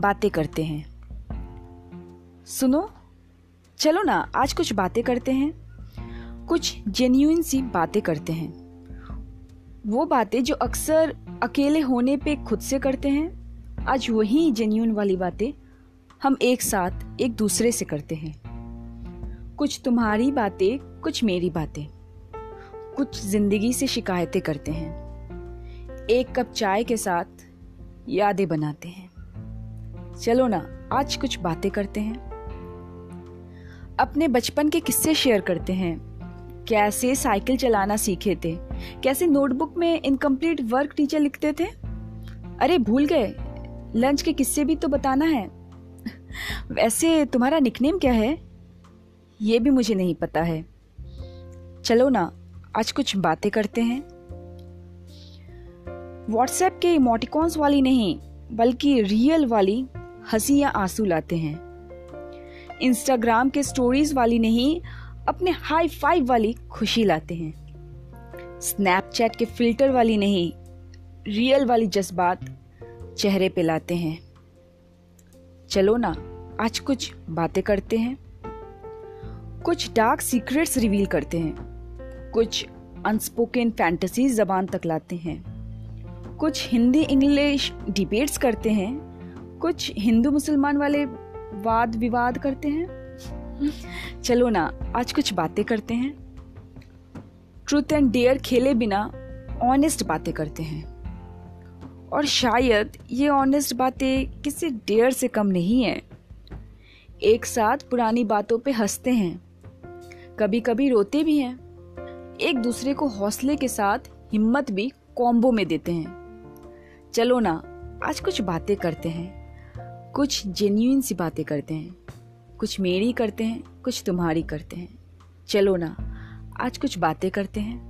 बातें करते हैं। सुनो, चलो ना, आज कुछ बातें करते हैं। कुछ जेन्यून सी बातें करते हैं। वो बातें जो अक्सर अकेले होने पे खुद से करते हैं, आज वही जेन्यून वाली बातें हम एक साथ, एक दूसरे से करते हैं। कुछ तुम्हारी बातें, कुछ मेरी बातें। कुछ ज़िंदगी से शिकायतें करते हैं। एक कप चाय के साथ यादें बनाते हैं। चलो ना, आज कुछ बातें करते हैं। अपने बचपन के किस्से शेयर करते हैं। कैसे साइकिल चलाना सीखे थे? कैसे नोटबुक में इनकम्प्लीट वर्क टीचर लिखते थे? अरे, भूल गए। लंच के किस्से भी तो बताना है। वैसे तुम्हारा निकनेम क्या है? ये भी मुझे नहीं पता है। चलो ना, आज कुछ बातें करते हैं। व्हाट्सएप के इमोटिकॉन्स वाली नहीं, बल्कि रियल वाली हँसी या आँसू लाते हैं। इंस्टाग्राम के स्टोरीज वाली नहीं, अपने हाई फाइव वाली खुशी लाते हैं। स्नैपचैट के फ़िल्टर वाली नहीं रियल वाली जज्बात चेहरे पे लाते हैं। चलो ना, आज कुछ बातें करते हैं। कुछ डार्क सीक्रेट्स रिवील करते हैं। कुछ अनस्पोकन फैंटेसी जबान तक लाते हैं। कुछ हिंदी इंग्लिश डिबेट्स करते हैं। कुछ हिंदू मुसलमान वाले वाद विवाद करते हैं? चलो ना, आज कुछ बातें करते हैं। ट्रूथ एंड डेयर खेले बिना ऑनेस्ट बातें करते हैं। और शायद ये ऑनेस्ट बातें किसी डेयर से कम नहीं है। एक साथ पुरानी बातों पे हँसते हैं। कभी कभी रोते भी हैं। एक दूसरे को हौसले के साथ हिम्मत भी कॉम्बो में देते हैं। चलो ना, आज कुछ बातें करते हैं। कुछ जेन्यून सी बातें करते हैं। कुछ मेरी करते हैं, कुछ तुम्हारी करते हैं। चलो ना, आज कुछ बातें करते हैं।